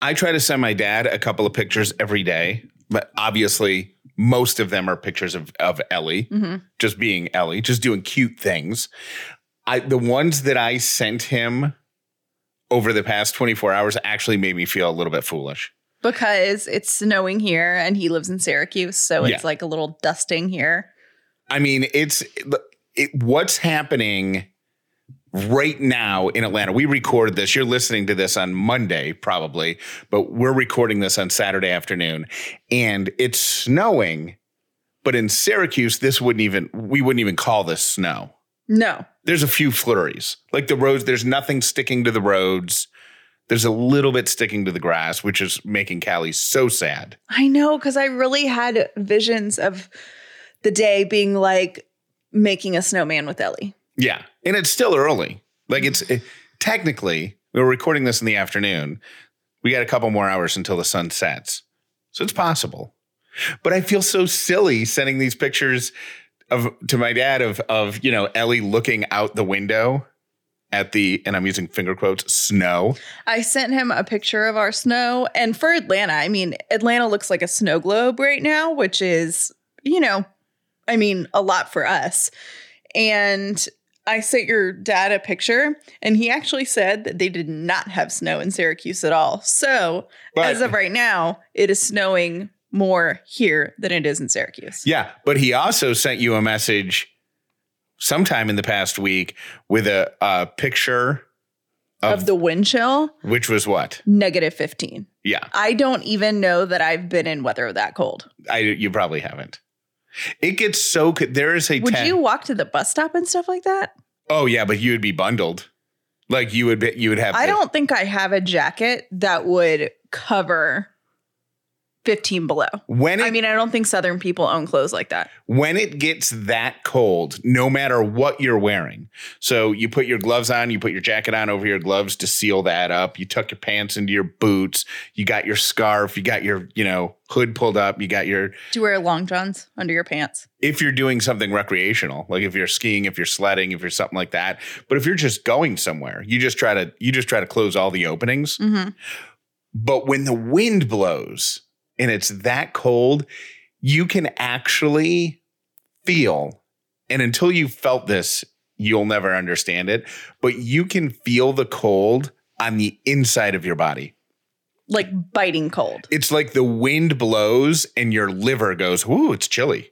I try to send my dad a couple of pictures every day, but obviously most of them are pictures of, of Ellie, hmm just being Ellie, just doing cute things. I the ones that I sent him over the past 24 hours actually made me feel a little bit foolish. Because it's snowing here and he lives in Syracuse. So it's Yeah. like a little dusting here. I mean, it's it, what's happening right now in Atlanta. We recorded this. You're listening to this on Monday, probably, but we're recording this on Saturday afternoon, and it's snowing. But in Syracuse, this wouldn't even we wouldn't even call this snow. No. There's a few flurries, like the roads. There's nothing sticking to the roads. There's a little bit sticking to the grass, which is making Callie so sad. I know because I really had visions of the day being like making a snowman with Ellie. Yeah. And it's still early. Like it's it, technically, we we're recording this in the afternoon. We got a couple more hours until the sun sets. So it's possible. But I feel so silly sending these pictures of to my dad of of, you know, Ellie looking out the window at the and I'm using finger quotes, snow. I sent him a picture of our snow. And for Atlanta, I mean, Atlanta looks like a snow globe right now, which is, you know, I mean, a lot for us. And I sent your dad a picture, and he actually said that they did not have snow in Syracuse at all. So, But as of right now, it is snowing more here than it is in Syracuse. Yeah, but he also sent you a message sometime in the past week with a, a picture of, Of the wind chill, which was what? negative 15. Yeah. I don't even know that I've been in weather that cold. I you probably haven't. It gets so there is a Would ten- you walk to the bus stop and stuff like that? Oh yeah, but you would be bundled. Like you would be, you would have I the- don't think I have a jacket that would cover 15 below. when it I mean, I don't think Southern people own clothes like that. when it gets that cold, no matter what you're wearing. So you put your gloves on, you put your jacket on over your gloves to seal that up. You tuck your pants into your boots. You got your scarf. You got your you know hood pulled up. You got your Do you wear long johns under your pants? if you're doing something recreational, like if you're skiing, if you're sledding, if you're something like that. But if you're just going somewhere, you just try to you just try to close all the openings. Mm-hmm. But when the wind blows and it's that cold, you can actually feel, and until you felt this, you'll never understand it, but you can feel the cold on the inside of your body. Like biting cold. It's like the wind blows and your liver goes, "Ooh, it's chilly."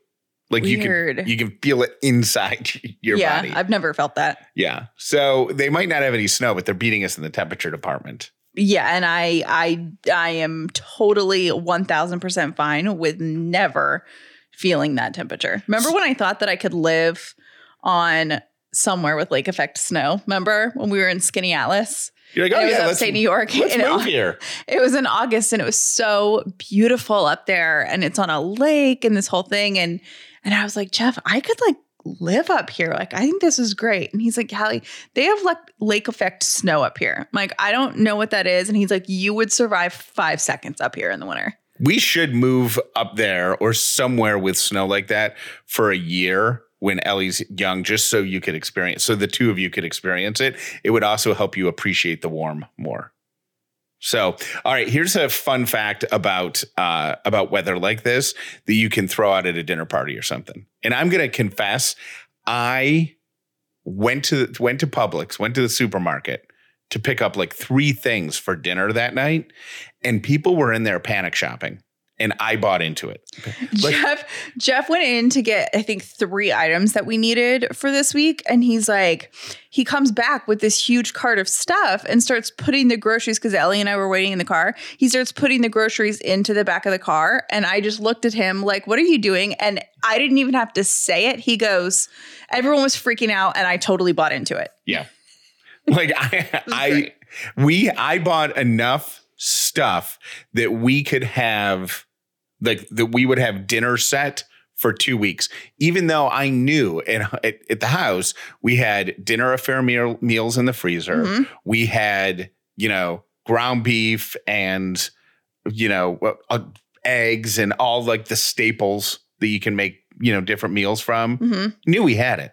Like you can you can feel it inside your yeah, body. I've never felt that. yeah. So they might not have any snow, but they're beating us in the temperature department. Yeah, and I I I am totally 1000% fine with never feeling that temperature. Remember when I thought that I could live on somewhere with lake effect snow? Remember when we were in Skaneateles? You're like, "Oh it was yeah, upstate New York. let's move here." It was in August and it was so beautiful up there and it's on a lake and this whole thing and and I was like, "Jeff, I could like live up here. Like I think this is great." And he's like, "Callie, they have like lake effect snow up here." I'm like, "I don't know what that is." And he's like, "You would survive 5 seconds up here in the winter." We should move up there or somewhere with snow like that for a year when Ellie's young, just so you could experience, so the two of you could experience it. It would also help you appreciate the warm more. So, all right, here's a fun fact about uh, about weather like this that you can throw out at a dinner party or something. And I'm going to confess, I went to went to Publix, went to the supermarket to pick up like three things for dinner that night, and people were in there panic shopping, and I bought into it. Like- Jeff Jeff went in to get I think 3 items that we needed for this week and he's like he comes back with this huge cart of stuff and starts putting the groceries cuz Ellie and I were waiting in the car. He starts putting the groceries into the back of the car and I just looked at him like what are you doing? And I didn't even have to say it. He goes everyone was freaking out and I totally bought into it. Yeah. Like I I great. we I bought enough stuff that we could have like that we would have dinner set for two weeks, even though I knew at, at, at the house we had dinner affair meal, meals in the freezer. Mhm. We had, you know, ground beef and, you know, uh, uh, eggs and all like the staples that you can make, you know, different meals from. Mhm. Knew we had it,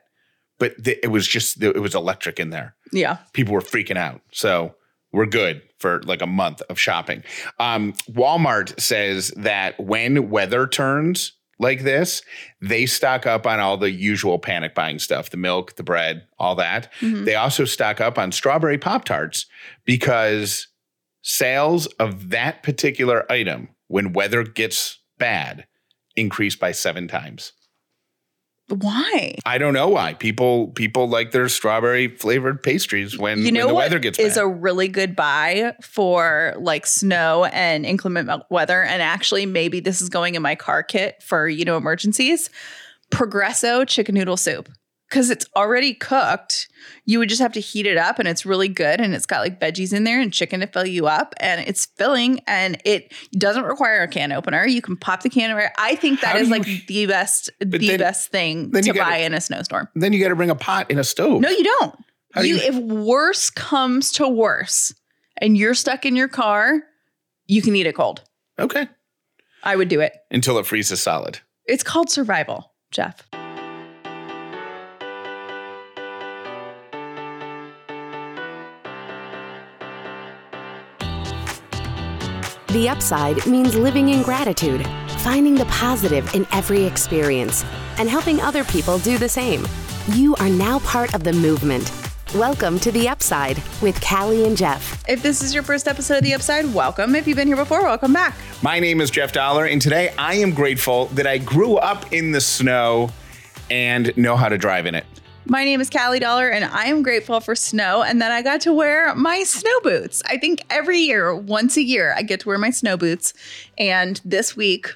but it was just, it was electric in there Yeah. people were freaking out. So we're good for like a month of shopping. Um, Walmart says that when weather turns like this, they stock up on all the usual panic buying stuff the milk, the bread, all that. Mhm. They also stock up on strawberry Pop Tarts because sales of that particular item when weather gets bad increase by seven times. Why? I don't know why people people like their strawberry flavored pastries when, you when know the what weather gets is bad. a really good buy for like snow and inclement weather and actually maybe this is going in my car kit for you know emergencies progresso chicken noodle soup because it's already cooked you would just have to heat it up and it's really good and it's got like veggies in there and chicken to fill you up and it's filling and it doesn't require a can opener you can pop the can over i think that How is like you- the best the then- best thing to gotta- buy in a snowstorm then you got to bring a pot and a stove. no, you don't. How do You, you- if worse comes to worse and you're stuck in your car, you can eat it cold. okay. I would do it. Until it freezes solid. It's called survival, Jeff. The upside means living in gratitude, finding the positive in every experience, and helping other people do the same. You are now part of the movement. Welcome to The Upside with Callie and Jeff. If this is your first episode of The Upside, welcome. If you've been here before, welcome back. My name is Jeff Dollar, and today I am grateful that I grew up in the snow and know how to drive in it. My name is Callie Dollar, and I am grateful for snow and that I got to wear my snow boots. I think every year, once a year, I get to wear my snow boots. And this week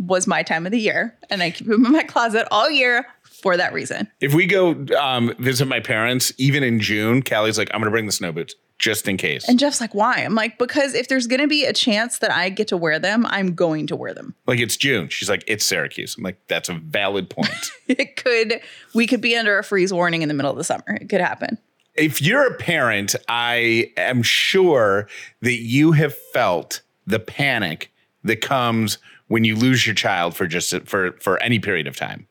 was my time of the year, and I keep them in my closet all year for that reason. If we go um, visit my parents, even in June, Callie's like, I'm going to bring the snow boots just in case. And Jeff's like, why? I'm like, because if there's going to be a chance that I get to wear them, I'm going to wear them. like, it's June. She's like, it's Syracuse. I'm like, that's a valid point. It could, we could be under a freeze warning in the middle of the summer. It could happen. if you're a parent, I am sure that you have felt the panic that comes when you lose your child for just for for any period of time.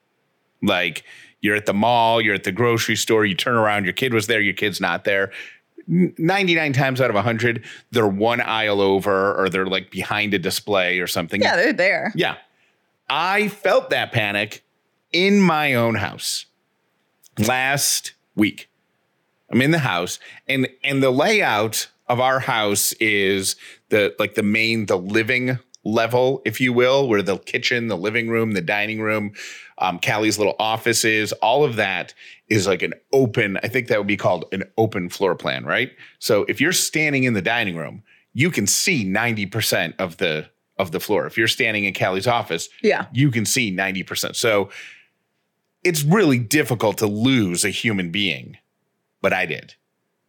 Like you're at the mall, you're at the grocery store, you turn around, your kid was there, your kid's not there. N- 99 times out of 100, they're one aisle over or they're like behind a display or something. Yeah, they're there. Yeah. I felt that panic in my own house last week. I'm in the house and and the layout of our house is the like the main the living level if you will where the kitchen the living room the dining room um Callie's little office is all of that is like an open I think that would be called an open floor plan right so if you're standing in the dining room you can see 90% of the of the floor if you're standing in Callie's office Yeah. you can see 90%. So it's really difficult to lose a human being, but I did.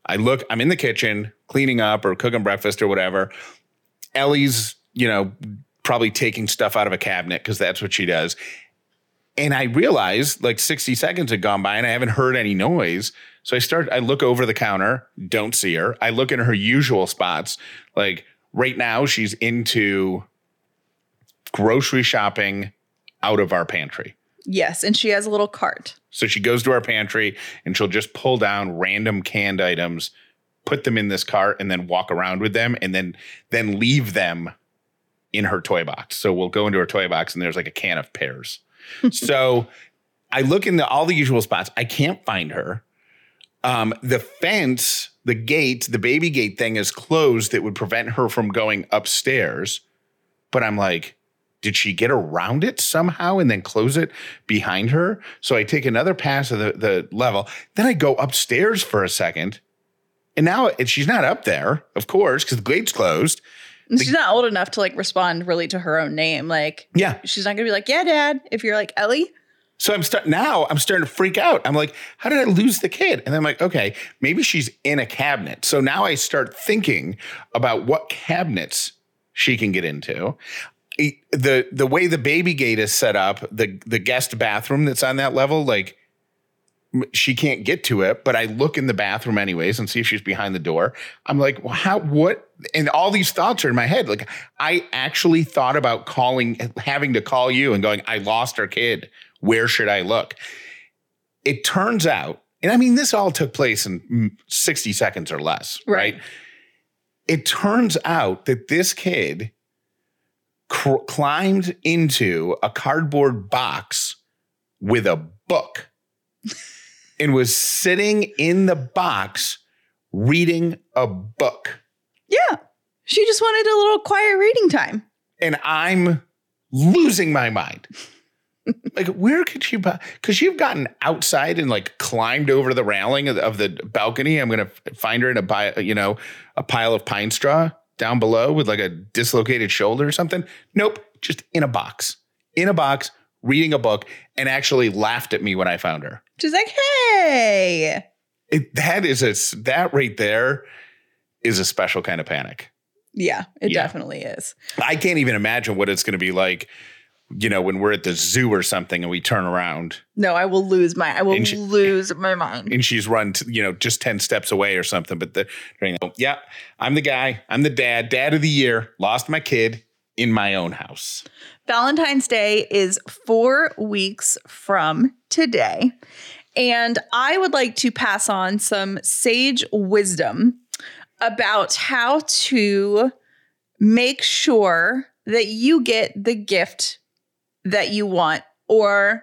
I look, I'm in the kitchen cleaning up or cooking breakfast or whatever. Ellie's, you know, probably taking stuff out of a cabinet because that's what she does. And I realized like 60 seconds had gone by and I haven't heard any noise. So I start, I look over the counter, don't see her. I look in her usual spots. Like right now, she's into grocery shopping out of our pantry. Yes. And she has a little cart. So she goes to our pantry and she'll just pull down random canned items, put them in this cart, and then walk around with them and then then leave them in her toy box. So we'll go into her toy box and there's like a can of pears. so I look into all the usual spots. I can't find her. Um, the fence, the gate, the baby gate thing is closed that would prevent her from going upstairs. But I'm like, did she get around it somehow and then close it behind her? So I take another pass of the, the level. Then I go upstairs for a second. And now it, she's not up there, of course, because the gate's closed. And she's not old enough to like respond really to her own name. Like, Yeah. she's not to be like, yeah, dad. If you're like, Ellie, So I'm start now I'm starting to freak out. I'm like, how did I lose the kid? And I'm like, okay, maybe she's in a cabinet. So now I start thinking about what cabinets she can get into. The the way the baby gate is set up, the the guest bathroom that's on that level, like she can't get to it, but I look in the bathroom anyways and see if she's behind the door. I'm like, well, how, what? And all these thoughts are in my head. Like, I actually thought about calling, having to call you and going, I lost our kid. Where should I look? It turns out, and I mean, this all took place in mm, 60 seconds or less, Right. right? It turns out that this kid cr- climbed into a cardboard box with a book and was sitting in the box reading a book. Yeah. She just wanted a little quiet reading time. And I'm losing my mind. like, where could she? buy? Could you have gotten outside and like climbed over the railing of the, of the balcony? I'm gonna find her in a you know a pile of pine straw down below with like a dislocated shoulder or something. Nope, just in a box, in a box, reading a book, and actually laughed at me when I found her. She's like, hey. It, that is a that right there is a special kind of panic. Yeah, it Yeah. definitely is. I can't even imagine what it's going to be like, you know, when we're at the zoo or something and we turn around No, I will lose my I will she- lose my mind. and she's run, to, you know, just 10 steps away or something. But the, during the, yeah, I'm the guy, I'm the dad, dad of the year, lost my kid in my own house. Valentine's Day is four weeks from today. And I would like to pass on some sage wisdom about how to make sure that you get the gift that you want, or,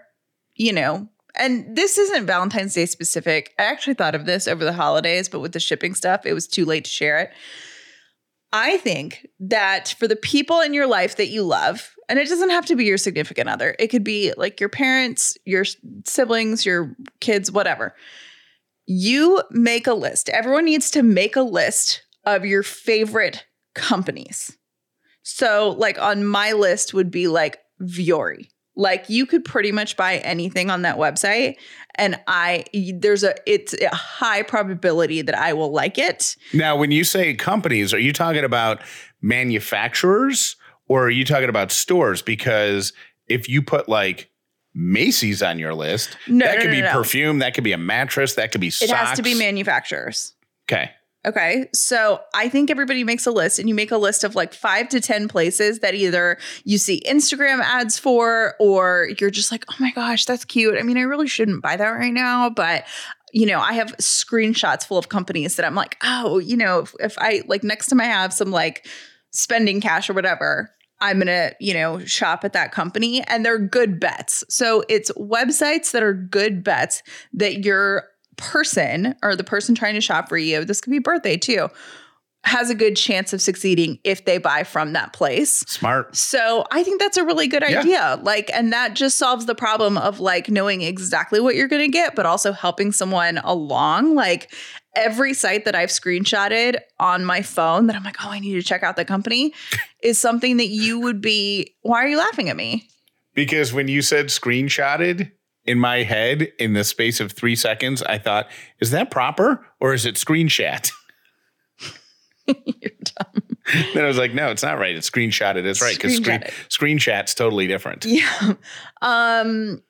you know, and this isn't Valentine's Day specific. I actually thought of this over the holidays, but with the shipping stuff, it was too late to share it. I think that for the people in your life that you love, and it doesn't have to be your significant other, it could be like your parents, your siblings, your kids, whatever. You make a list. Everyone needs to make a list of your favorite companies. So, like on my list would be like Vuori. Like you could pretty much buy anything on that website and I there's a it's a high probability that I will like it. Now, when you say companies, are you talking about manufacturers or are you talking about stores? Because if you put like Macy's on your list, No, that no, could no, be perfume, that could be a mattress, that could be It has to be manufacturers. Okay. Okay. So I think everybody makes a list and you make a list of like five to 10 places that either you see Instagram ads for or you're just like, oh my gosh, that's cute. I mean, I really shouldn't buy that right now, but you know, I have screenshots full of companies that I'm like, oh, you know, if, if I like next time I have some like spending cash or whatever, I'm going to, you know, shop at that company and they're good bets. So it's websites that are good bets that your person or the person trying to shop for you, this could be birthday too, has a good chance of succeeding if they buy from that place. Smart. So I think that's a really good Yeah. idea. Like, and that just solves the problem of like knowing exactly what you're going to get, but also helping someone along. Like, every site that I've screenshotted on my phone that I'm like, oh, I need to check out the company is something that you would be. Why are you laughing at me? Because when you said screenshotted in my head in the space of three seconds, I thought, is that proper or is it screenshot? you're dumb. then I was like, no, it's not right. It's screenshotted. It's right because screen, screenshot's totally different. Yeah. Um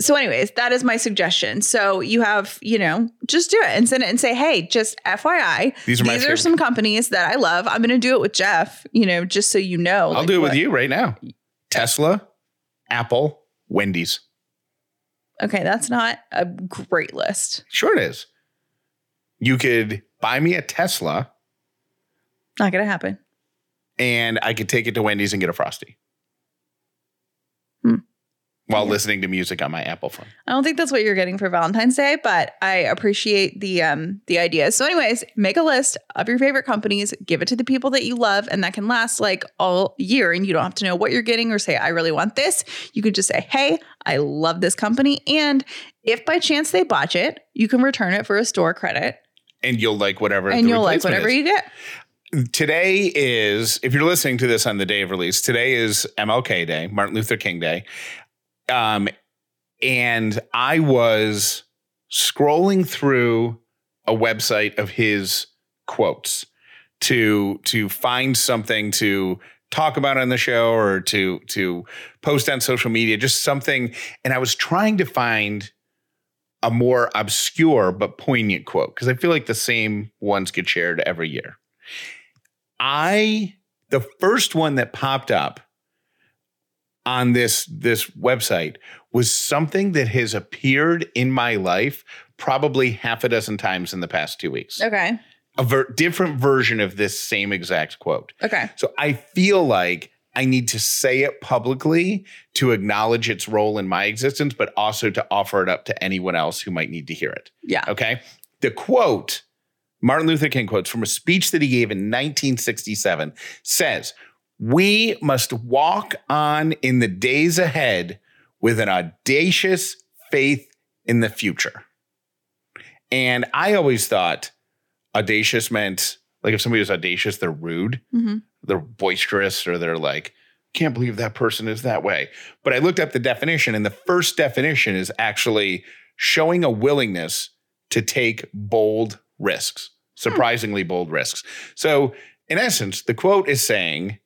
so anyways, that is my suggestion. So you have, you know, just do it and send it and say, "Hey, just FYI, These are my these are some companies that I love. I'm going to do it with Jeff, you know, just so you know." I'll like, do it what- with you right now. Tesla, Apple, Wendy's. Okay, that's not a great list. Sure, it is. You could buy me a Tesla Not going to happen. and I could take it to Wendy's and get a Frosty Hmm. while Yeah. listening to music on my Apple phone. I don't think that's what you're getting for Valentine's Day, but I appreciate the um the idea. So anyways, make a list of your favorite companies, give it to the people that you love and that can last like all year and you don't have to know what you're getting or say I really want this. You could just say, "Hey, I love this company." And if by chance they botch it, you can return it for a store credit And you'll like whatever. and you'll like whatever is. you get. Today is if you're listening to this on the day of release today is mlk day martin luther king day. Um and i was scrolling through a website of his quotes to to find something to talk about on the show or to to post on social media just something. And i was trying to find a more obscure but poignant quote because i feel like the same ones get shared every year I the first one that popped up on this this website was something that has appeared in my life probably half a dozen times in the past 2 weeks. Okay. a ver- different version of this same exact quote. Okay. So I feel like I need to say it publicly to acknowledge its role in my existence, but also to offer it up to anyone else who might need to hear it. Yeah. Okay. The quote, Martin Luther King quotes from a speech that he gave in 1967 says, We must walk on in the days ahead with an audacious faith in the future. And I always thought audacious meant like if somebody was audacious, they're rude, hmm they're boisterous, or they're like, can't believe that person is that way. But I looked up the definition, and the first definition is actually showing a willingness to take bold risks, surprisingly bold risks. So, in essence, the quote is saying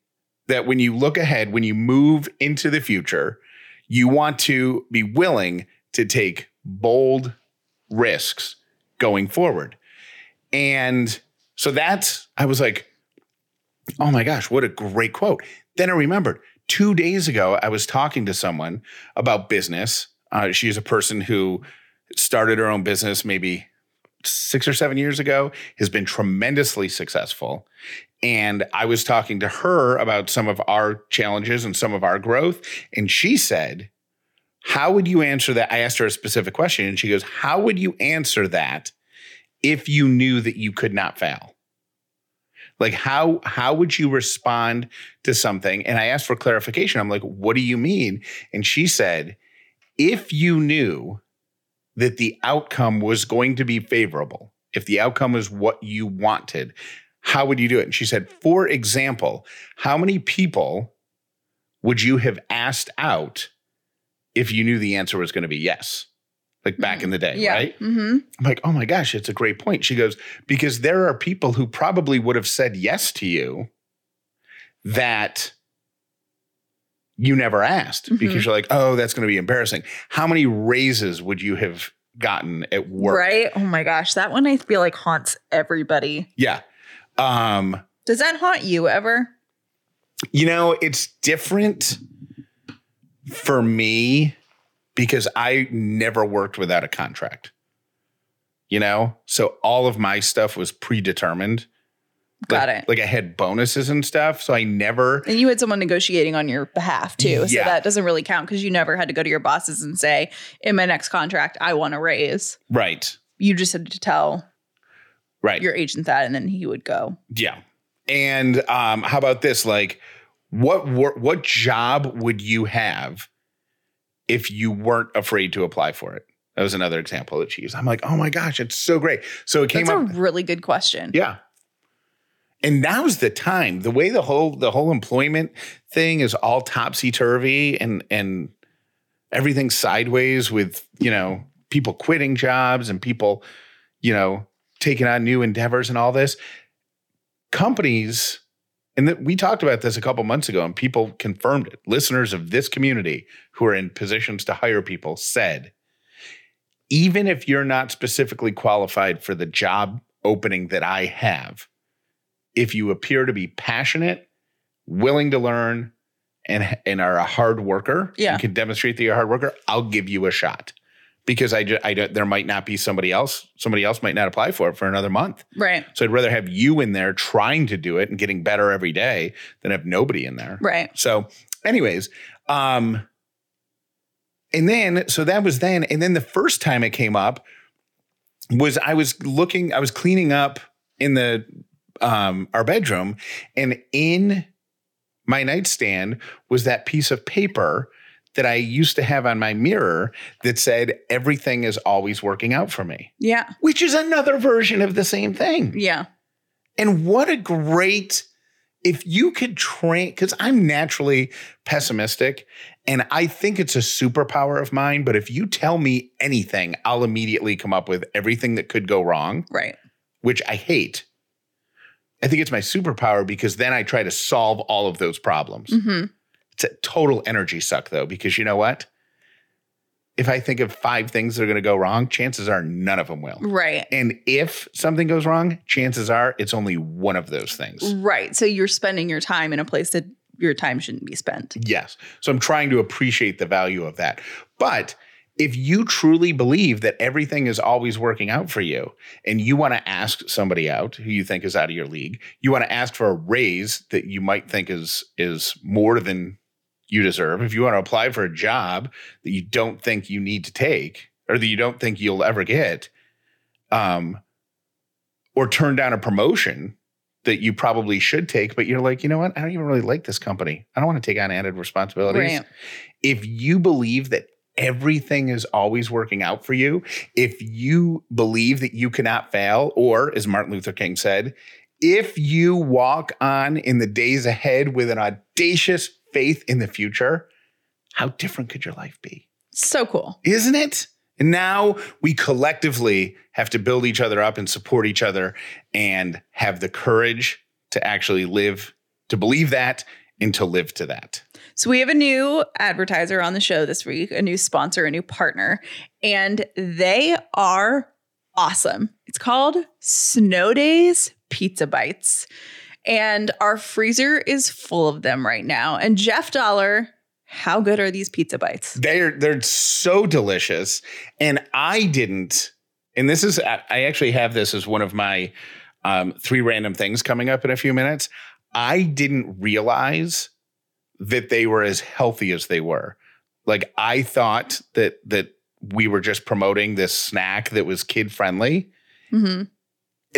that when you look ahead, when you move into the future, you want to be willing to take bold risks going forward. And so that's, I was like, oh my gosh, what a great quote. Then I remembered two days ago, I was talking to someone about business. Uh, she's a person who started her own business maybe six or seven years ago, has been tremendously successful. And I was talking to her about some of our challenges and some of our growth. And she said, How would you answer that? I asked her a specific question, and she goes, How would you answer that if you knew that you could not fail? Like how how would you respond to something? And I asked for clarification. I'm like, what do you mean? And she said, if you knew that the outcome was going to be favorable, if the outcome was what you wanted, how would you do it? And she said, for example, how many people would you have asked out if you knew the answer was going to be yes? Like back in the day, Yeah. right? hmm I'm like, oh my gosh, it's a great point. She goes, because there are people who probably would have said yes to you that you never asked Mhm. because you're like, oh, that's going to be embarrassing. How many raises would you have gotten at work? Right. Oh my gosh. That one I feel like haunts everybody. Yeah. Um, Does that haunt you ever? you know, it's different for me because I never worked without a contract. You know, so all of my stuff was predetermined. Got like, it. Like I had bonuses and stuff, so I never. And you had someone negotiating on your behalf too. So that doesn't really count because you never had to go to your bosses and say, in my next contract, I want a raise. Right. You just had to tell Right. your agent that and then he would go. yeah. And um, how about this? Like, what wor- what job would you have if you weren't afraid to apply for it? That was another example that she used. I'm like, oh my gosh, it's so great. So it came That's up. a really good question. Yeah. And now's the time. The way the whole the whole employment thing is all topsy turvy and and everything sideways with, you know, people quitting jobs and people, you know, taking on new endeavors and all this. Companies and we talked about this a couple months ago and people confirmed it. Listeners of this community who are in positions to hire people said even if you're not specifically qualified for the job opening that I have, if you appear to be passionate, willing to learn, and and are a hard worker, Yeah. you can demonstrate that you're a hard worker. I'll give you a shot because I, I don't, there might not be somebody else. Somebody else might not apply for it for another month. Right. So I'd rather have you in there trying to do it and getting better every day than have nobody in there. Right. So, anyways, um, and then so that was then, and then the first time it came up was I was looking, I was cleaning up in the um our bedroom, and in my nightstand was that piece of paper that I used to have on my mirror that said everything is always working out for me, Yeah. which is another version of the same thing. Yeah. And what a great if you could train because I'm naturally pessimistic and I think it's a superpower of mine, but if you tell me anything, I'll immediately come up with everything that could go wrong, Right. which I hate. I think it's my superpower because then I try to solve all of those problems. hmm It's a total energy suck though, because you know what? If I think of five things that are going to go wrong, chances are none of them will. Right. And if something goes wrong, chances are it's only one of those things. Right. So you're spending your time in a place that your time shouldn't be spent. Yes. So I'm trying to appreciate the value of that. But if you truly believe that everything is always working out for you and you want to ask somebody out who you think is out of your league, you want to ask for a raise that you might think is is more than you deserve. If you want to apply for a job that you don't think you need to take or that you don't think you'll ever get, um, or turn down a promotion that you probably should take, but you're like, you know what? I don't even really like this company. I don't want to take on added responsibilities. Right. If you believe that everything is always working out for you, if you believe that you cannot fail, or as Martin Luther King said, if you walk on in the days ahead with an audacious faith in the future, how different could your life be? So cool. Isn't it? And now we collectively have to build each other up and support each other and have the courage to actually live, to believe that and to live to that. So we have a new advertiser on the show this week, a new sponsor, a new partner, and they are awesome. It's called Snow Days Pizza Bites. And our freezer is full of them right now. And Jeff Dollar, how good are these pizza bites? They're they're so delicious. And I didn't, and this is I actually have this as one of my um, three random things coming up in a few minutes. I didn't realize that they were as healthy as they were. Like I thought that that we were just promoting this snack that was kid friendly. hmm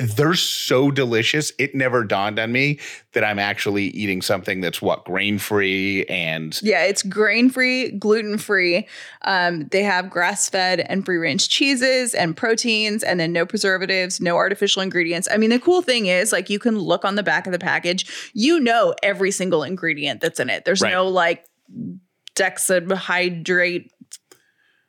They're so delicious. It never dawned on me that I'm actually eating something that's what grain free and Yeah, it's grain free, gluten free. Um, they have grass fed and free range cheeses and proteins, and then no preservatives, no artificial ingredients. I mean, the cool thing is, like, you can look on the back of the package, you know every single ingredient that's in it. There's Right. no like dexahydrate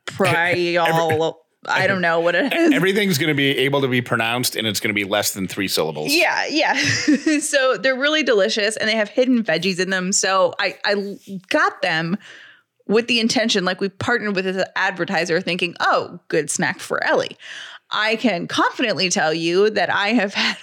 priol. I don't know what it is. everything's going to be able to be pronounced and it's going to be less than three syllables. Yeah, yeah. so they're really delicious and they have hidden veggies in them. So I, I got them with the intention, like we partnered with an advertiser thinking, oh, good snack for Ellie. I can confidently tell you that I have had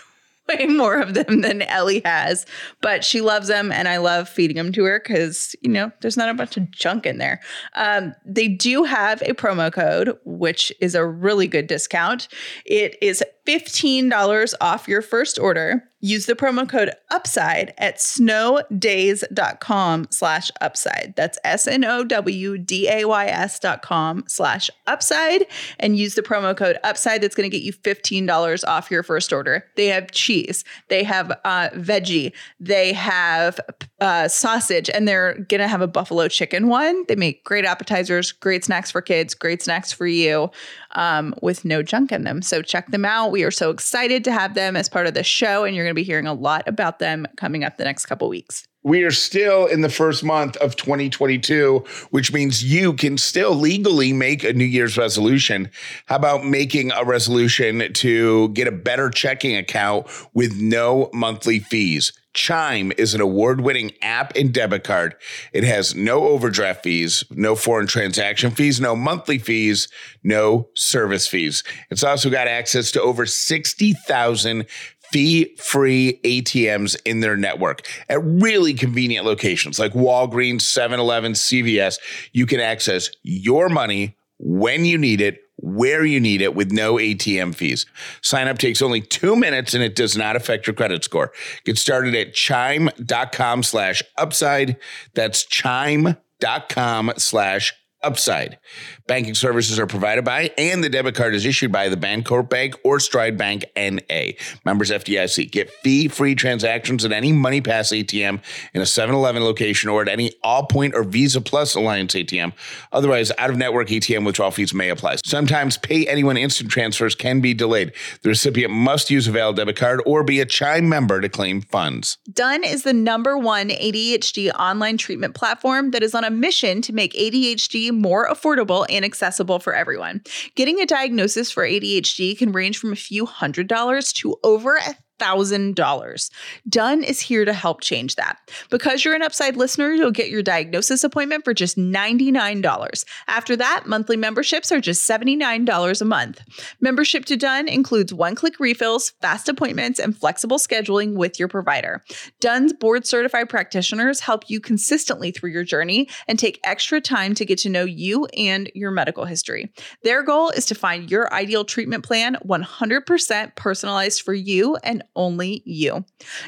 way more of them than Ellie has, but she loves them and I love feeding them to her because, you know, there's not a bunch of junk in there. Um, they do have a promo code, which is a really good discount. It is $15 off your first order. Use the promo code UPSIDE at snowdays.com slash upside. That's S-N-O-W-D-A-Y-S dot com slash upside and use the promo code upside. That's going to get you $15 off your first order. They have cheese. They have uh, veggie. They have uh, sausage and they're going to have a buffalo chicken one. They make great appetizers, great snacks for kids, great snacks for you um, with no junk in them. So check them out. We are so excited to have them as part of the show, and you're going to be hearing a lot about them coming up the next couple weeks. We are still in the first month of 2022, which means you can still legally make a New Year's resolution. How about making a resolution to get a better checking account with no monthly fees? Chime is an award winning app and debit card. It has no overdraft fees, no foreign transaction fees, no monthly fees, no service fees. It's also got access to over 60,000 fee free ATMs in their network at really convenient locations like Walgreens, 7 Eleven, CVS. You can access your money when you need it, where you need it with no ATM fees. Sign up takes only two minutes and it does not affect your credit score. Get started at chime.com slash upside. That's chime.com slash upside. Banking services are provided by and the debit card is issued by the Bancorp Bank or Stride Bank NA. Members FDIC. Get fee-free transactions at any MoneyPass ATM in a 7-Eleven location or at any Allpoint or Visa Plus Alliance ATM. Otherwise, out-of-network ATM withdrawal fees may apply. Sometimes pay anyone instant transfers can be delayed. The recipient must use a valid debit card or be a Chime member to claim funds. Done is the number one ADHD online treatment platform that is on a mission to make ADHD more affordable and accessible for everyone. Getting a diagnosis for ADHD can range from a few hundred dollars to over a $1,000. Done is here to help change that. Because you're an Upside listener, you'll get your diagnosis appointment for just $99. After that, monthly memberships are just $79 a month. Membership to Done includes one click refills, fast appointments, and flexible scheduling with your provider. Done's board certified practitioners help you consistently through your journey and take extra time to get to know you and your medical history. Their goal is to find your ideal treatment plan 100% personalized for you and only you.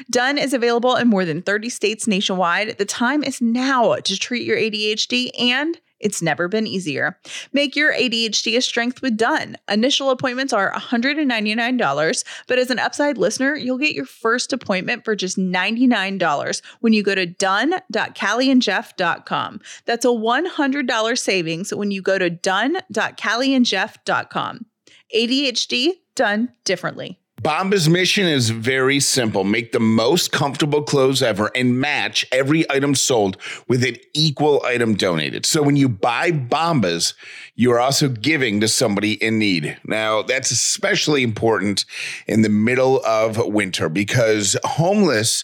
Done is available in more than 30 states nationwide. The time is now to treat your ADHD and it's never been easier. Make your ADHD a strength with Done. Initial appointments are $199, but as an upside listener, you'll get your first appointment for just $99 when you go to done.callieandjeff.com. That's a $100 savings when you go to done.callieandjeff.com. ADHD done differently. Bombas' mission is very simple make the most comfortable clothes ever and match every item sold with an equal item donated. So when you buy Bombas, you are also giving to somebody in need. Now, that's especially important in the middle of winter because homeless.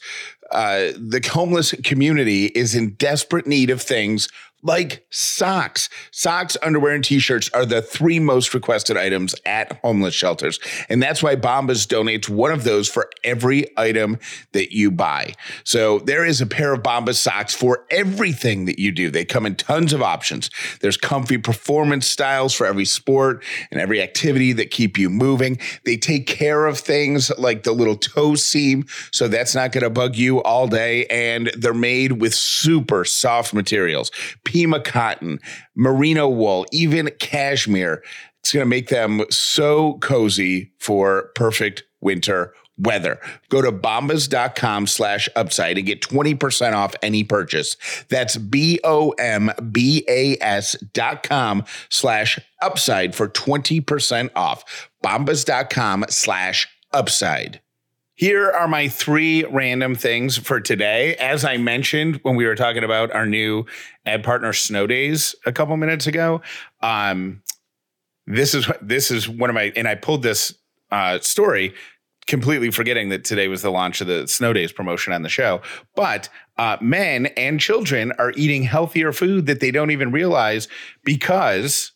Uh, the homeless community is in desperate need of things like socks. Socks, underwear, and t-shirts are the three most requested items at homeless shelters. And that's why Bombas donates one of those for every item that you buy. So there is a pair of Bombas socks for everything that you do. They come in tons of options. There's comfy performance styles for every sport and every activity that keep you moving. They take care of things like the little toe seam. So that's not going to bug you all day. And they're made with super soft materials. Pima cotton, merino wool, even cashmere. It's going to make them so cozy for perfect winter weather. Go to bombas.com slash upside and get 20% off any purchase. That's B-O-M-B-A-S dot com slash upside for 20% off. Bombas.com slash upside. Here are my three random things for today. As I mentioned when we were talking about our new ad partner Snow Days a couple minutes ago, um, this is this is one of my and I pulled this uh, story completely forgetting that today was the launch of the Snow Days promotion on the show. But uh, men and children are eating healthier food that they don't even realize because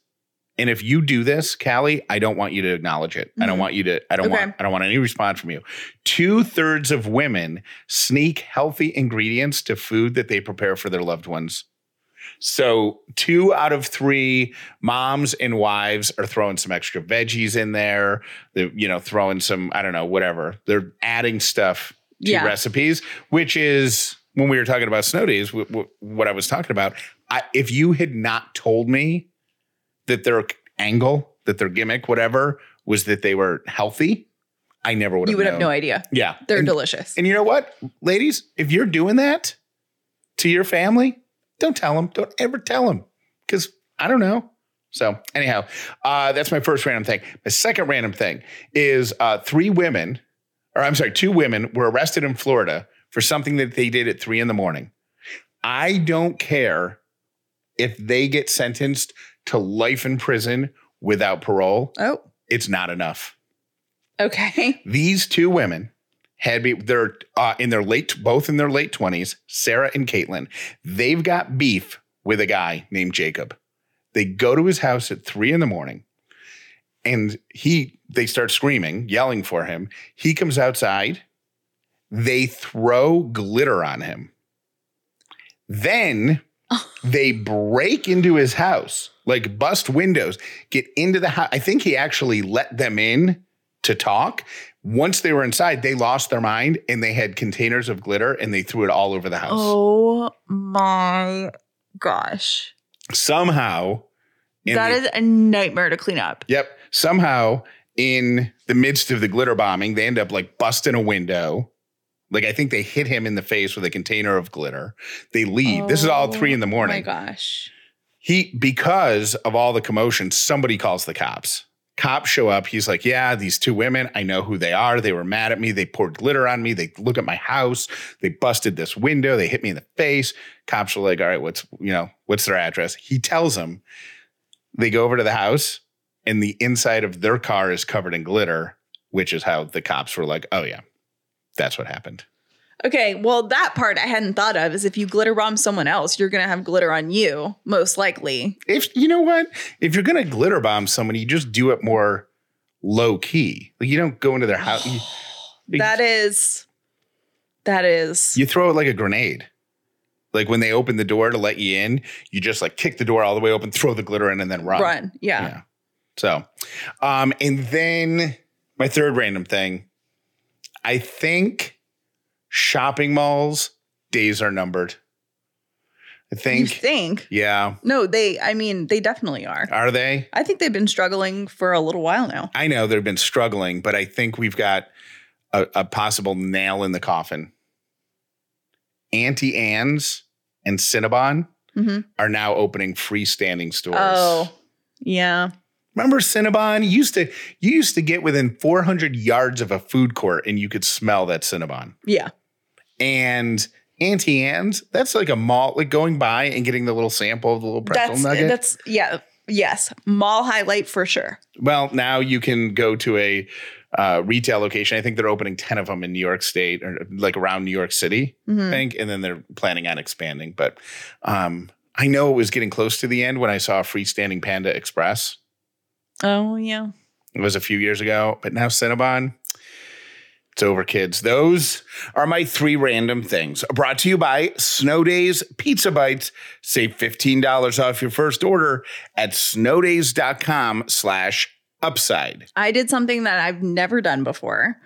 and if you do this, Callie, I don't want you to acknowledge it. Mm-hmm. I don't want you to. I don't okay. want. I don't want any response from you. Two thirds of women sneak healthy ingredients to food that they prepare for their loved ones. So two out of three moms and wives are throwing some extra veggies in there. They're, you know, throwing some, I don't know, whatever. They're adding stuff to yeah. recipes, which is when we were talking about snow days, what I was talking about. I, if you had not told me that their angle, that their gimmick, whatever, was that they were healthy, I never would have. You would known. have no idea. Yeah, they're and, delicious. And you know what, ladies, if you're doing that to your family, don't tell them. Don't ever tell them because I don't know. So anyhow, uh, that's my first random thing. My second random thing is uh, three women, or I'm sorry, two women were arrested in Florida for something that they did at three in the morning. I don't care if they get sentenced to life in prison without parole, oh, it's not enough. Okay. These two women had be they're uh, in their late both in their late 20s, Sarah and Caitlin. They've got beef with a guy named Jacob. They go to his house at three in the morning and he they start screaming, yelling for him. He comes outside. They throw glitter on him. Then they break into his house, like bust windows, get into the house. I think he actually let them in to talk. Once they were inside, they lost their mind and they had containers of glitter and they threw it all over the house. Oh my gosh. Somehow, that the, is a nightmare to clean up. Yep. Somehow, in the midst of the glitter bombing, they end up like busting a window like I think they hit him in the face with a container of glitter. They leave. Oh, this is all three in the morning. Oh my gosh. He because of all the commotion, somebody calls the cops. Cops show up. He's like, Yeah, these two women, I know who they are. They were mad at me. They poured glitter on me. They look at my house. They busted this window. They hit me in the face. Cops are like, All right, what's you know, what's their address? He tells them they go over to the house and the inside of their car is covered in glitter, which is how the cops were like, Oh yeah, That's what happened. Okay, well, that part I hadn't thought of is if you glitter bomb someone else, you're gonna have glitter on you, most likely. If you know what, if you're gonna glitter bomb someone, you just do it more low key. Like you don't go into their house. You, That is, that is. you throw it like a grenade. Like when they open the door to let you in, you just like kick the door all the way open, throw the glitter in, and then run. run. Yeah. Yeah. So, um, and then my third random thing, I think shopping malls days are numbered. I think. You think, yeah. No, they. I mean, they definitely are. Are they? I think they've been struggling for a little while now. I know they've been struggling, but I think we've got a, a possible nail in the coffin. Auntie Anne's and Cinnabon Mhm. are now opening freestanding stores. Oh, yeah. Remember Cinnabon? You used to you used to get within 400 yards of a food court and you could smell that Cinnabon. Yeah. And Auntie Anne's, that's like a mall, like going by and getting the little sample of the little pretzel That's nugget. that's yeah. Yes. Mall highlight for sure. well, now you can go to a uh, retail location. I think they're opening 10 of them in New York State or like around New York City, I Mhm. think. And then they're planning on expanding. But um, I know it was getting close to the end when I saw a freestanding Panda Express. Oh yeah. It was a few years ago, but now Cinnabon, it's over, kids. Those are my three random things. Brought to you by Snow Days Pizza Bites. Save $15 off your first order at snowdays.com slash upside. I did something that I've never done before.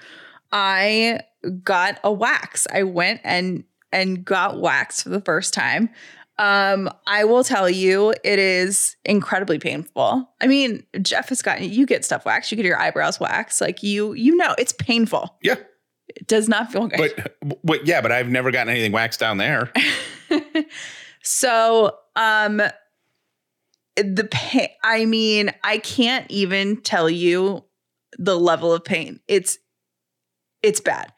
I got a wax. I went and and got wax for the first time. Um, I will tell you, it is incredibly painful. I mean, Jeff has gotten you get stuff waxed, you get your eyebrows waxed. Like you, you know, it's painful. Yeah. It does not feel good. But, but yeah, but I've never gotten anything waxed down there. so um the pain i mean i can't even tell you the level of pain it's it's bad.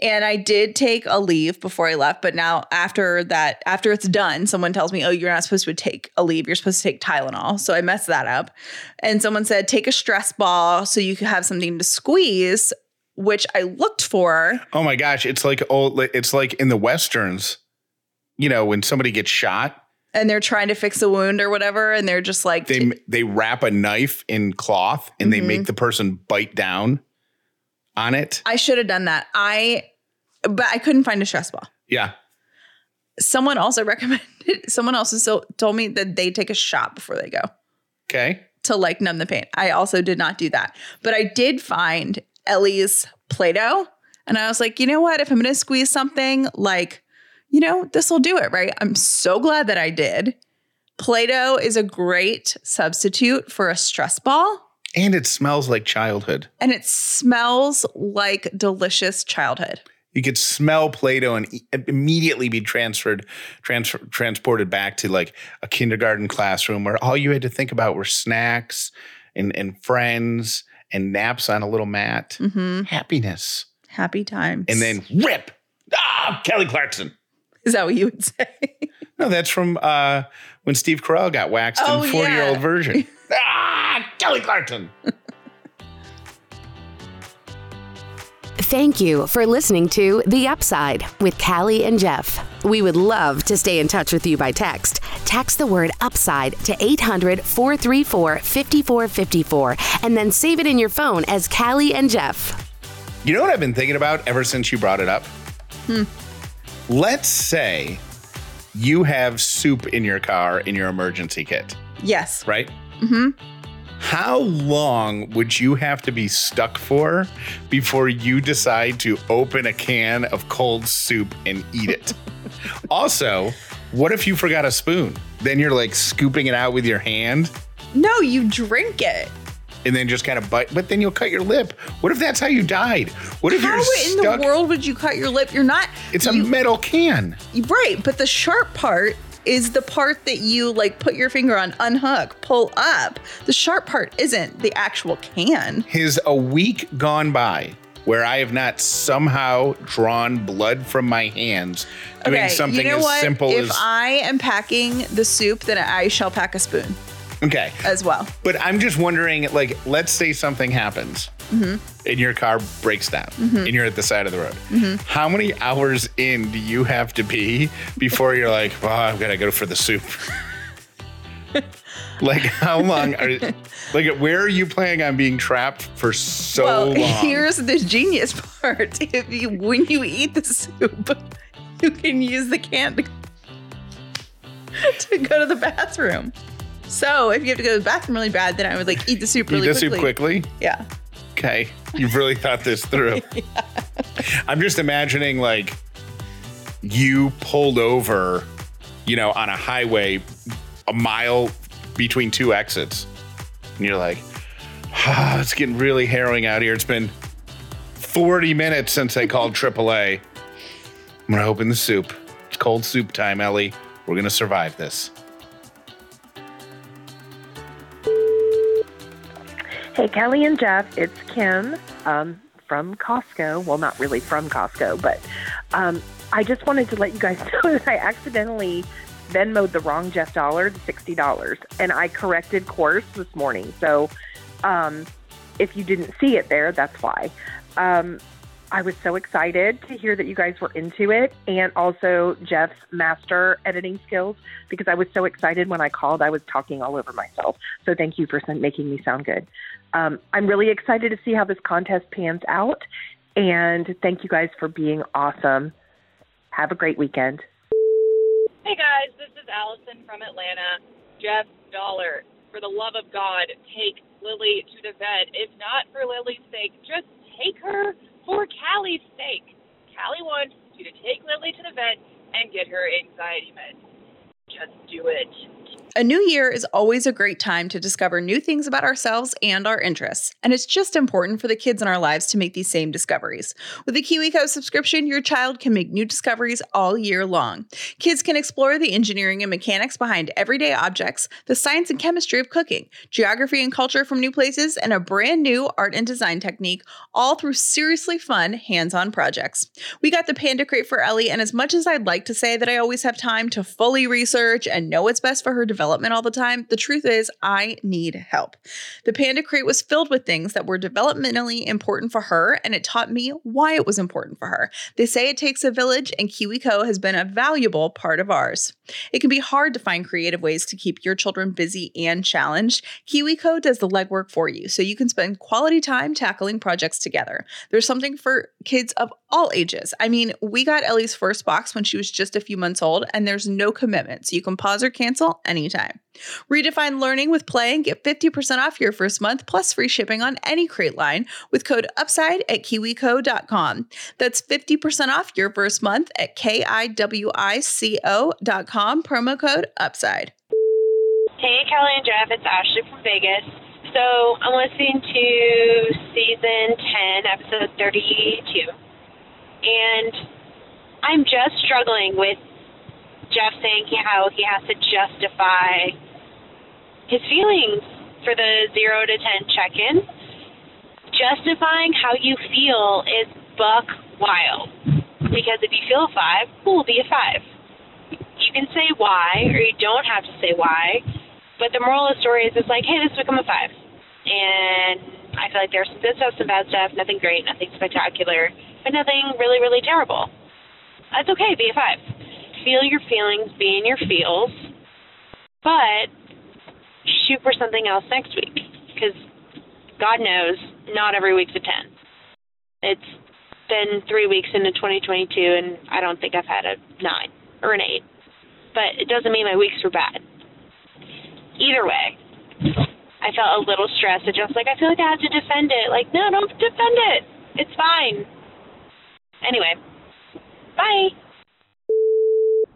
And i did take Aleve before i left but now after that after it's done someone tells me oh you're not supposed to take Aleve. You're supposed to take tylenol. So i messed that up. And someone said take a stress ball so you can have something to squeeze which i looked for. Oh my gosh, it's like old it's like in the westerns. You know, when somebody gets shot, and they're trying to fix a wound or whatever and they're just like they they wrap a knife in cloth and they Mhm. make the person bite down on it. I should have done that. I, but I couldn't find a stress ball. Yeah. Someone also recommended. Someone also so, told me that they take a shot before they go Okay. to like numb the pain. I also did not do that, but I did find Ellie's Play-Doh, and I was like, you know what? If I'm going to squeeze something, like, you know, this will do it, right? I'm so glad that I did. Play-Doh is a great substitute for a stress ball. And it smells like childhood. And it smells like delicious childhood. You could smell Play-Doh and e- immediately be transferred, transfer, transported back to like a kindergarten classroom where all you had to think about were snacks and, and friends and naps on a little mat. hmm Happiness. Happy times. And then rip. Ah, Kelly Clarkson. is that what you would say? No, that's from uh, when Steve Carell got waxed Oh, in 40 year old yeah. Virgin. ah, Kelly Clarkson. Thank you for listening to The Upside with Callie and Jeff. We would love to stay in touch with you by text. Text the word UPSIDE to 800 434 5454 and then save it in your phone as Callie and Jeff. You know what I've been thinking about ever since you brought it up? Hmm. Let's say you have soup in your car in your emergency kit, yes. right? hmm How long would you have to be stuck for before you decide to open a can of cold soup and eat it? also, what if you forgot a spoon? Then you're like scooping it out with your hand No, you drink it. and then just kind of bite, but then you'll cut your lip. What if that's how you died? What if How you're stuck? in the world would you cut your lip? You're not. it's a you- metal can. right, but the sharp part is the part that you like put your finger on, unhook, pull up. The sharp part isn't the actual can. Has a week gone by where I have not somehow drawn blood from my hands doing something you know as what? simple if as If I am packing the soup, then I shall pack a spoon. Okay. as well. But I'm just wondering, like, let's say something happens Mm-hmm. and your car breaks down and you're at the side of the road. Mm-hmm. How many hours in do you have to be before you're like, well, I've got to go for the soup? like, how long are like, where are you planning on being trapped for so long? well, long? here's the genius part. If you when you eat the soup, you can use the can to, to go to the bathroom. So if you have to go to the bathroom really bad, then I would like eat the soup really Eat the quickly. soup quickly. Yeah. Okay. You've really thought this through. I'm just imagining like you pulled over, you know, on a highway a mile between two exits. And you're like, ah, it's getting really harrowing out here. It's been 40 minutes since I called AAA. I'm going to open the soup. It's cold soup time, Ellie. We're going to survive this. Hey, Callie and Jeff, it's Kim um, from Costco. Well, not really from Costco, but um, I just wanted to let you guys know that I accidentally Venmoed the wrong Jeff dollar to sixty dollars, and I corrected course this morning. So, um, if you didn't see it there, that's why. Um, I was so excited to hear that you guys were into it, and also Jeff's master editing skills because I was so excited when I called. I was talking all over myself. So thank you for making me sound good. Um, I'm really excited to see how this contest pans out, and thank you guys for being awesome. Have a great weekend. Hey guys, this is Allison from Atlanta. Jeff Dollar, for the love of God, take Lily to the vet. If not for Lily's sake, just take her for Callie's sake. Callie wants you to take Lily to the vet and get her anxiety meds. Just do it. A new year is always a great time to discover new things about ourselves and our interests, and it's just important for the kids in our lives to make these same discoveries. With the KiwiCo subscription, your child can make new discoveries all year long. Kids can explore the engineering and mechanics behind everyday objects, the science and chemistry of cooking, geography and culture from new places, and a brand new art and design technique, all through seriously fun, hands on projects. We got the Panda Crate for Ellie, and as much as I'd like to say that I always have time to fully research and know what's best for her development all the time, the truth is I need help. The Panda Crate was filled with things that were developmentally important for her, and it taught me why it was important for her. They say it takes a village, and KiwiCo has been a valuable part of ours. It can be hard to find creative ways to keep your children busy and challenged. KiwiCo does the legwork for you, so you can spend quality time tackling projects together. There's something for kids of all ages. I mean, we got Ellie's first box when she was just a few months old, and there's no commitment, so you can pause or cancel anytime. Redefine learning with play and get 50% off your first month plus free shipping on any crate line with code UPSIDE at kiwico.com. That's 50% off your first month at K-I-W-I-C-O.com, promo code UPSIDE. Hey, Callie and Jeff, it's Ashley from Vegas. So I'm listening to season 10, episode 32. And I'm just struggling with Jeff saying how he has to justify his feelings for the 0 to 10 check in. Justifying how you feel is buck wild. Because if you feel a 5, cool, be a 5. You can say why, or you don't have to say why. But the moral of the story is it's like, hey, this has become a 5. And I feel like there's some good stuff, some bad stuff, nothing great, nothing spectacular, but nothing really, really terrible. That's okay, be a 5. Feel your feelings, be in your feels, but shoot for something else next week. Because God knows, not every week's a 10. It's been three weeks into 2022, and I don't think I've had a 9 or an 8. But it doesn't mean my weeks were bad. Either way, I felt a little stressed. It's just like, I feel like I have to defend it. Like, no, don't defend it. It's fine. Anyway, bye.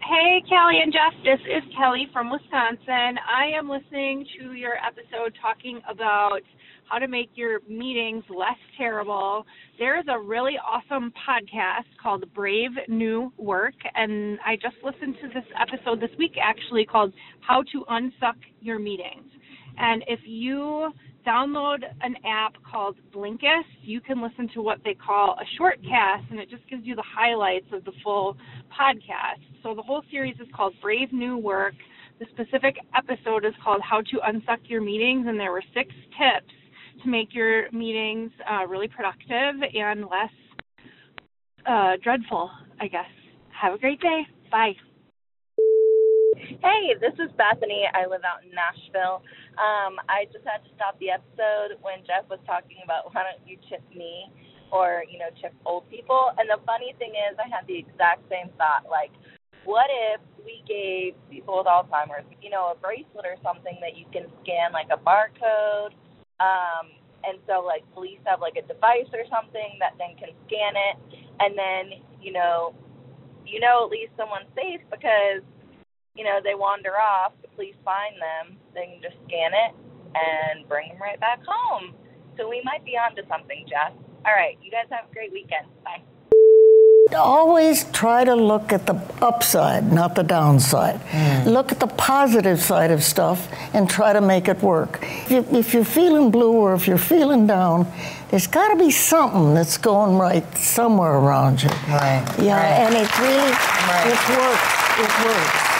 Hey, Callie and Jeff. This is Kelly from Wisconsin. I am listening to your episode talking about how to make your meetings less terrible. There is a really awesome podcast called Brave New Work, and I just listened to this episode this week actually called How to Unsuck Your Meetings. And if you download an app called Blinkist, you can listen to what they call a short cast, and it just gives you the highlights of the full podcast. So the whole series is called Brave New Work. The specific episode is called How to Unsuck Your Meetings, and there were six tips to make your meetings uh, really productive and less uh, dreadful, I guess. Have a great day. Bye. Hey, this is Bethany. I live out in Nashville. Um, I just had to stop the episode when Jeff was talking about why don't you chip me or, you know, chip old people. And the funny thing is, I had the exact same thought. Like, what if we gave people with Alzheimer's, you know, a bracelet or something that you can scan like a barcode? Um, and so, like, police have like a device or something that then can scan it. And then, you know, you know at least someone's safe because, you know, they wander off, the police find them, they can just scan it and bring them right back home. So we might be onto something, Jeff. All right. You guys have a great weekend. Bye. Always try to look at the upside, not the downside. Hmm. Look at the positive side of stuff and try to make it work. If, you, if you're feeling blue or if you're feeling down, there's got to be something that's going right somewhere around you. Right. Yeah, right. and it really, Right. it works. It works.